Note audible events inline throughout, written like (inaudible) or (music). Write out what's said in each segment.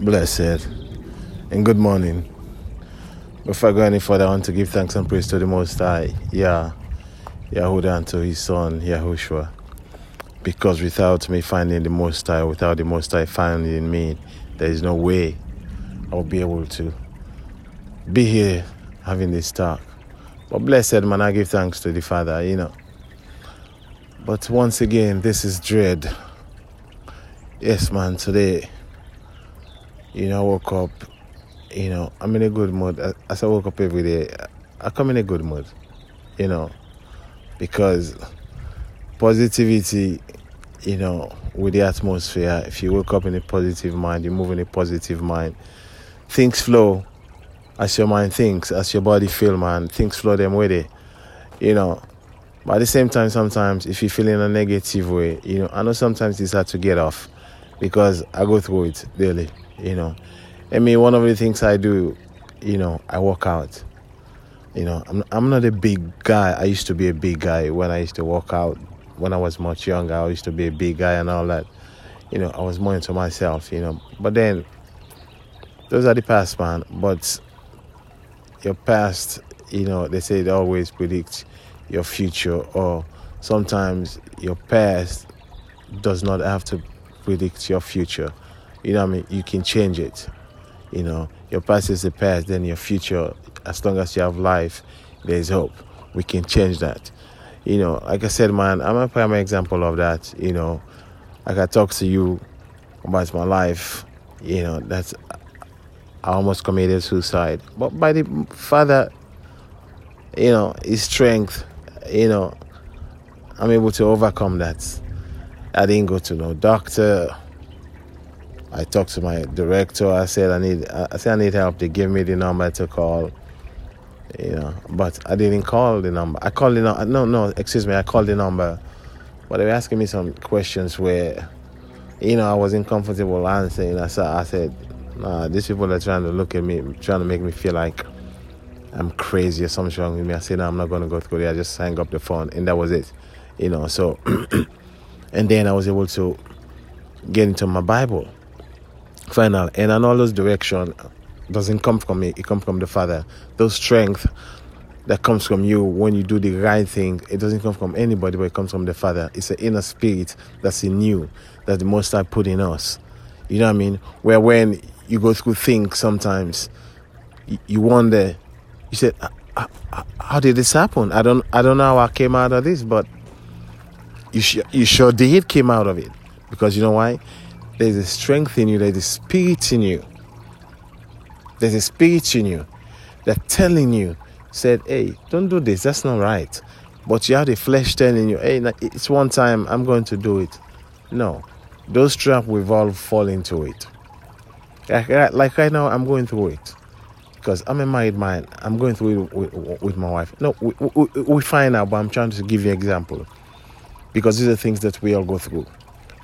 Blessed and good morning. Before I go any further, I want to give thanks and praise to the Most High, yeah, Yahudah, and to His Son, Yahushua. Because without me finding the Most High, without the Most High finding me, there is no way I'll be able to be here having this talk. But blessed man, I give thanks to the Father, you know. But once again, this is dread. Yes, man, today you know, I woke up, you know, I'm in a good mood. As I woke up every day, I come in a good mood, you know, because positivity, you know, with the atmosphere, if you wake up in a positive mind, you move in a positive mind, things flow as your mind thinks, as your body feel, man, things flow them with it, you know. But at the same time, sometimes if you feel in a negative way, you know, I know sometimes it's hard to get off because I go through it daily you know. I mean, one of the things I do, you know, I work out. You know, I'm I'm not a big guy. I used to be a big guy when I used to work out. When I was much younger, I used to be a big guy and all that. You know, I was more into myself. You know, but then those are the past, man. But your past, you know, they say it always predicts your future, or sometimes your past does not have to predict your future. You know what I mean? You can change it. You know, your past is the past, then your future, as long as you have life, there's hope. We can change that. You know, like I said, man, I'm a prime example of that. You know, like I talk to you about my life, you know, that's I almost committed suicide. But by the Father, you know, His strength, you know, I'm able to overcome that. I didn't go to no doctor. I talked to my director. I said I need I said I need help. They gave me the number to call. You know, but I didn't call the number. I called the number. No, no, excuse me. I called the number, but they were asking me some questions where, you know, I wasn't comfortable answering. I said, I said, nah, these people are trying to look at me, trying to make me feel like I'm crazy or something wrong with me. I said, no, I'm not going to go through there. I just hang up the phone, and that was it. You know, so, (clears throat) and then I was able to get into my Bible final and those direction doesn't come from me it comes from the father. Those strength that comes from you when you do the right thing it doesn't come from anybody but it comes from the father. It's an inner spirit that's in you that the most high put in us. You know what i mean? Where when you go through things sometimes you, wonder you said ah, ah, ah, how did this happen? I don't i don't know how i came out of this but you, sh- you sure did came out of it. Because you know why there's a strength in you, there's a spirit in you. There's a spirit in you that telling you, said, hey, don't do this, that's not right. But you have the flesh telling you, hey, it's one time, I'm going to do it. No, those traps we've all fall into it. Like, like right now, I'm going through it because I'm a married man. I'm going through it with, with my wife. No, we, we, we find out, but I'm trying to give you an example because these are things that we all go through.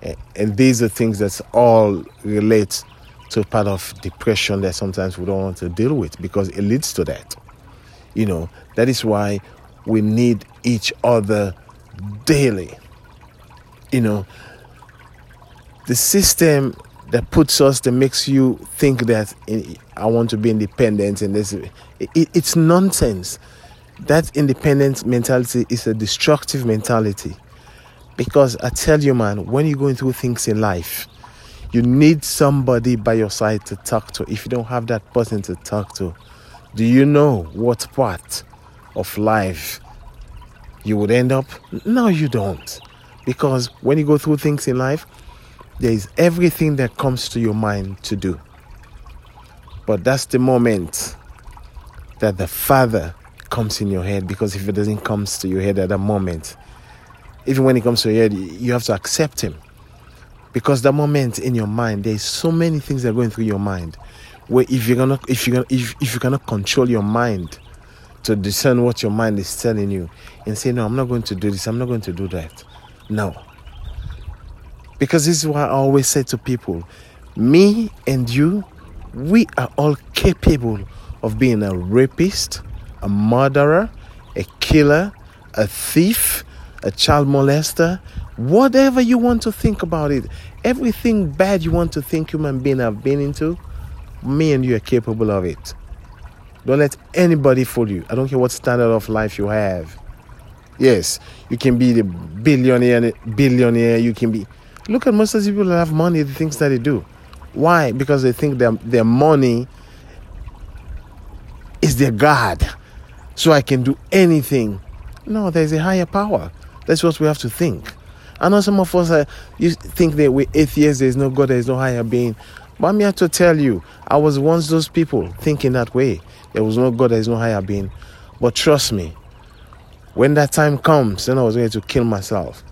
Eh, and these are things that all relate to part of depression that sometimes we don't want to deal with because it leads to that. You know, that is why we need each other daily. You know, the system that puts us that makes you think that eh, I want to be independent and this eh, it, it's nonsense. That independent mentality is a destructive mentality. Because I tell you, man, when you're going through things in life, you need somebody by your side to talk to. If you don't have that person to talk to, do you know what part of life you would end up? No, you don't. Because when you go through things in life, there is everything that comes to your mind to do. But that's the moment that the Father comes in your head because if it doesn't come to your head at that moment, even when it comes to your head, you have to accept him. Because the moment in your mind, there's so many things that are going through your mind. Where if you're gonna if you're gonna if, if you cannot control your mind to discern what your mind is telling you and say, No, I'm not going to do this, I'm not going to do that. No. Because this is why I always say to people, me and you, we are all capable of being a rapist, a murderer, a killer, a thief, a child molester, whatever you want to think about it, Everything bad you want to think human being have been into, me and you are capable of it. Don't let anybody fool you. I don't care what standard of life you have. Yes, you can be the billionaire, billionaire. You can be. Look at most of the people that have money. The things that they do. Why? Because they think their their money is their god, so I can do anything. No, there's a higher power. That's what we have to think. I know some of us uh, you think that we're atheists. There's no God. There's no higher being. But I'm here to tell you, I was once those people thinking that way. There was no God, there is no higher being. But trust me, when that time comes, then I was going to kill myself.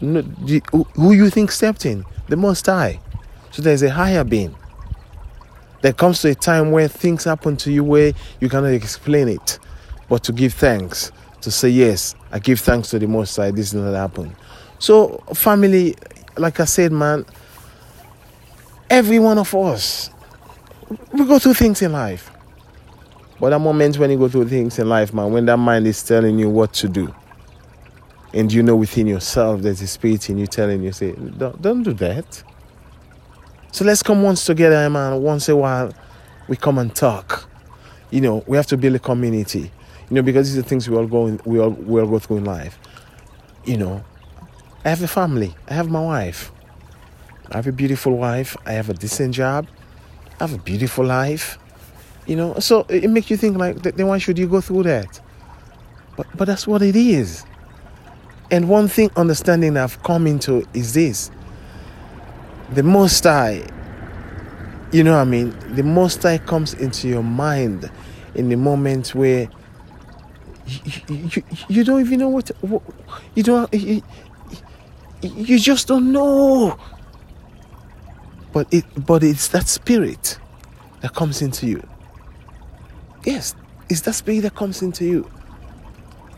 No, who you think stepped in? The Most High. So there's a higher being. There comes to a time where things happen to you where you cannot explain it, but to give thanks, to say, Yes, I give thanks to the Most High, this did not happen. So, family, like I said, man, every one of us, we go through things in life. But there are moments when you go through things in life, man, when that mind is telling you what to do. And you know within yourself there's a spirit in you telling you, say, don't, don't do that. So let's come once together, man. Once a while, we come and talk. You know, we have to build a community. You know, because these are things we all go in, we all we all go through in life. You know, I have a family. I have my wife. I have a beautiful wife. I have a decent job. I have a beautiful life. You know, so it makes you think like, then why should you go through that? But but that's what it is. And one thing understanding I've come into is this. The most High, you know I mean? The most High comes into your mind in the moment where you, you, you don't even know what, what you don't you, you just don't know but it but it's that spirit that comes into you Yes, it's that spirit that comes into you.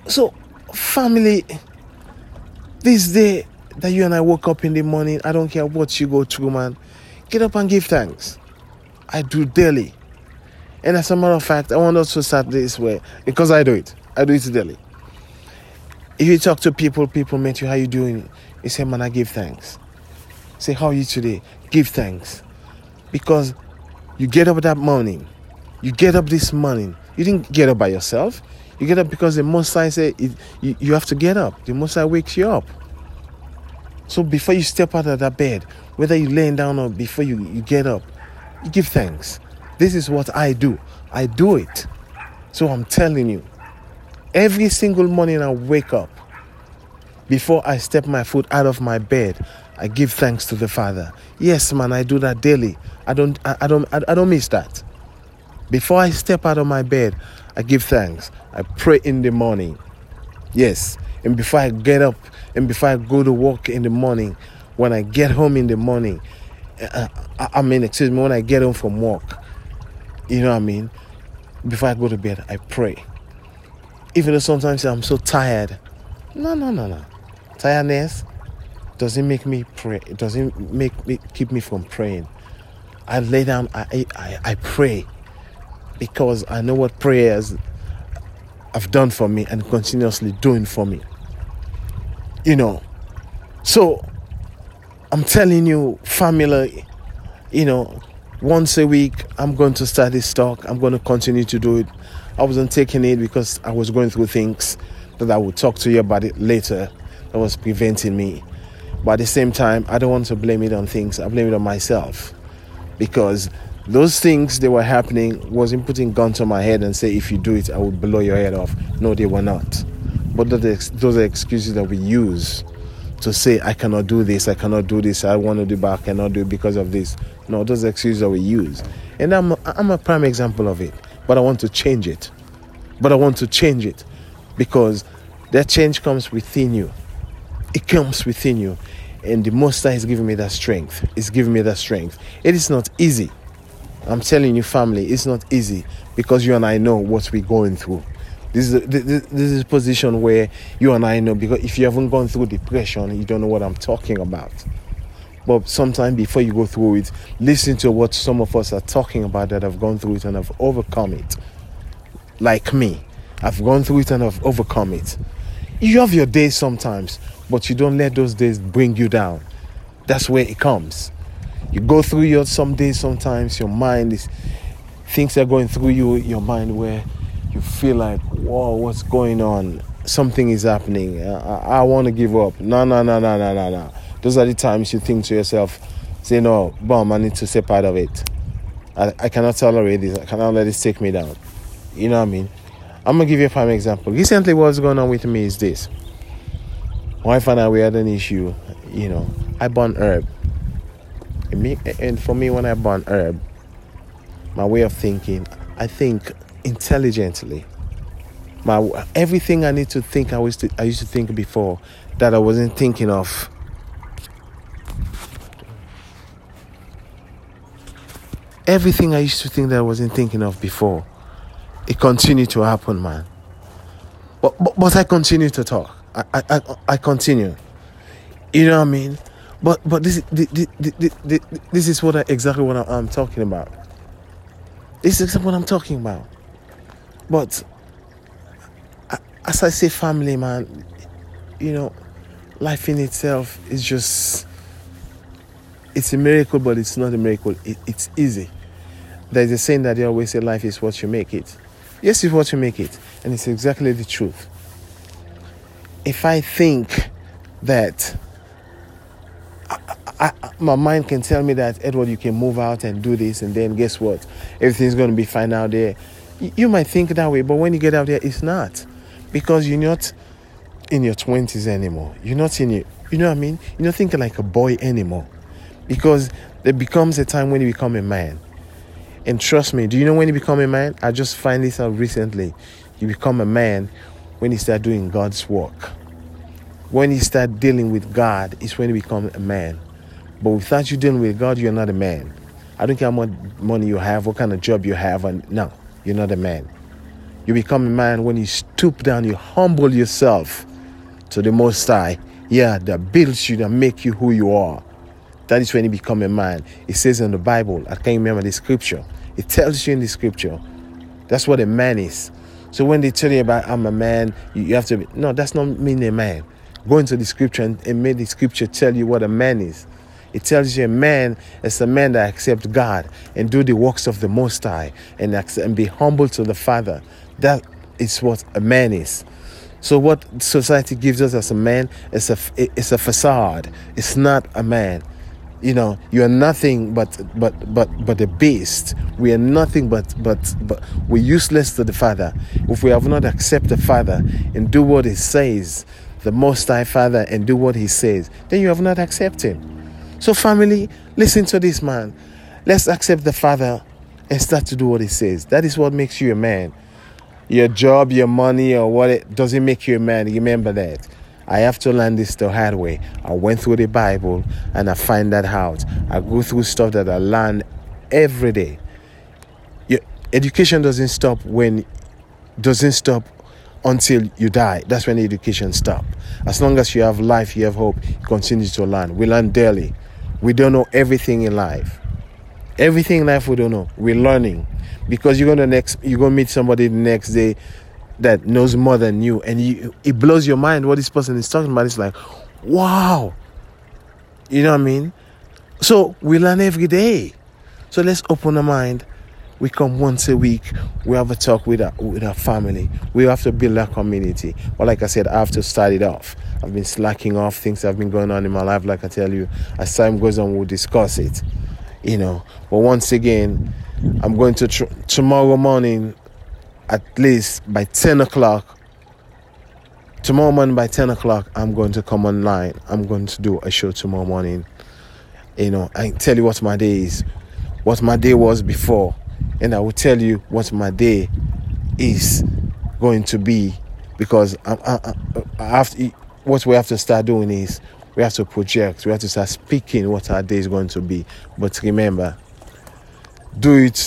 So, family, this day that you and I woke up in the morning, I don't care what you go through, man. Get up and give thanks. I do daily. And as a matter of fact, I want us to start this way because I do it. I do it daily. If you talk to people, people meet you, how you doing? You say, man, I give thanks. Say, how are you today? Give thanks. Because you get up that morning, you get up this morning. You didn't get up by yourself. You get up because the Most High said it, you, you have to get up. The Most High wakes you up. So before you step out of that bed, whether you're laying down or before you, you get up, you give thanks. This is what I do. I do it. So I'm telling you, every single morning I wake up, before I step my foot out of my bed, I give thanks to the Father. Yes, man, I do that daily. I don't I, I don't I, I don't miss that. Before I step out of my bed, I give thanks. I pray in the morning. Yes. And before I get up and before I go to work in the morning, when I get home in the morning, uh, I mean, excuse me, when I get home from work, you know what I mean? Before I go to bed, I pray. Even though sometimes I'm so tired. No, no, no, no. Tiredness doesn't make me pray. It doesn't make me keep me from praying. I lay down, I, I, I pray because I know what prayers have done for me and continuously doing for me. You know, so I'm telling you, family, you know, once a week I'm going to start this talk. I'm going to continue to do it. I wasn't taking it because I was going through things that I would talk to you about it later that was preventing me. But at the same time, I don't want to blame it on things. I blame it on myself because those things they were happening wasn't putting gun to my head and say if you do it i will blow your head off. No they were not. But those are excuses that we use to say i cannot do this i cannot do this i want to do but i cannot do it because of this. No those excuses that we use. And i'm i'm a prime example of it but i want to change it. But i want to change it because that change comes within you. It comes within you. And the most high is giving me that strength. It's giving me that strength. It is not easy. I'm telling you, family, it's not easy because you and I know what we're going through. This is this is a position where you and I know because if you haven't gone through depression, you don't know what I'm talking about. But sometimes before you go through it, listen to what some of us are talking about that have gone through it and have overcome it. Like me, I've gone through it and I've overcome it. You have your days sometimes, but you don't let those days bring you down. That's where it comes. You go through your some days sometimes your mind is things are going through you your mind where you feel like, whoa, what's going on? Something is happening. I, I want to give up. No, no, no, no, no, no, no. Those are the times you think to yourself, say, no, bomb, I need to step out of it. I, I cannot tolerate this. I cannot let this take me down. You know what I mean? I'm gonna give you a prime example. Recently, what's going on with me is this. My wife and I we had an issue. You know, I burn herb. And for me, when I burn herb, my way of thinking, I think intelligently. My everything I need to think, I used to I used to think before that I wasn't thinking of. Everything I used to think that I wasn't thinking of before it continued to happen, man. But, but, but I continue to talk. I, I, I, continue. You know what I mean? But but this this, this, this, this is what I, exactly what I, am talking about. This is what I'm talking about. But as I say, family, man, you know, life in itself is just it's a miracle, but it's not a miracle. It, it's easy. There's a saying that they always say, life is what you make it. Yes, it's what you make it. And it's exactly the truth. If I think that I, I, my mind can tell me that, Edward, you can move out and do this, and then guess what? Everything's going to be fine out there. You might think that way, but when you get out there, it's not. Because you're not in your 20s anymore. You're not in your, you know what I mean? You're not thinking like a boy anymore. Because there becomes a time when you become a man. And trust me, do you know when you become a man? I just find this out recently. You become a man when you start doing God's work. When you start dealing with God, it's when you become a man. But without you dealing with God, you're not a man. I don't care how much money you have, what kind of job you have, and no, you're not a man. You become a man when you stoop down, you humble yourself to the Most High. Yeah, that builds you, that make you who you are. That is when you become a man. It says in the Bible, I can't remember the scripture. It tells you in the scripture. That's what a man is. So when they tell you about I'm a man, you, have to be, no, that's not mean a man. Go into the scripture and, and make the scripture tell you what a man is. It tells you a man is a man that accepts God and do the works of the Most High and, accept, and be humble to the Father. That is what a man is. So what society gives us as a man is a, it's a facade. It's not a man you know you are nothing but but but but a beast. We are nothing but but but we're useless to the father. If we have not accepted the father and do what he says the most high father and do what he says then you have not accepted him. So family listen to this man. Let's accept the father and start to do what he says. That is what makes you a man. Your job your money or what it doesn't make you a man. Remember that I have to learn this the hard way. I went through the Bible and I find that out. I go through stuff that I learn every day. Your education doesn't stop when doesn't stop until you die. That's when education stop. As long as you have life, you have hope, you continue to learn. We learn daily. We don't know everything in life. Everything in life we don't know. We're learning. Because you're gonna next you're gonna meet somebody the next day that knows more than you and you, it blows your mind what this person is talking about. It's like wow. You know what i mean? So we learn every day. So let's open our mind. We come once a week. We have a talk with our, with our family. We have to build our community. But like i said i have to start it off. I've been slacking off. Things have been going on in my life like i tell you. As time goes on we'll discuss it. You know? But once again i'm going to tr- tomorrow morning at least by 10 o'clock. Tomorrow morning by 10 o'clock i'm going to come online. I'm going to do a show tomorrow morning. You know i tell you what my day is what my day was before. And i will tell you what my day is going to be because I, I, I have to, what we have to start doing is we have to project we have to start speaking what our day is going to be. But remember do it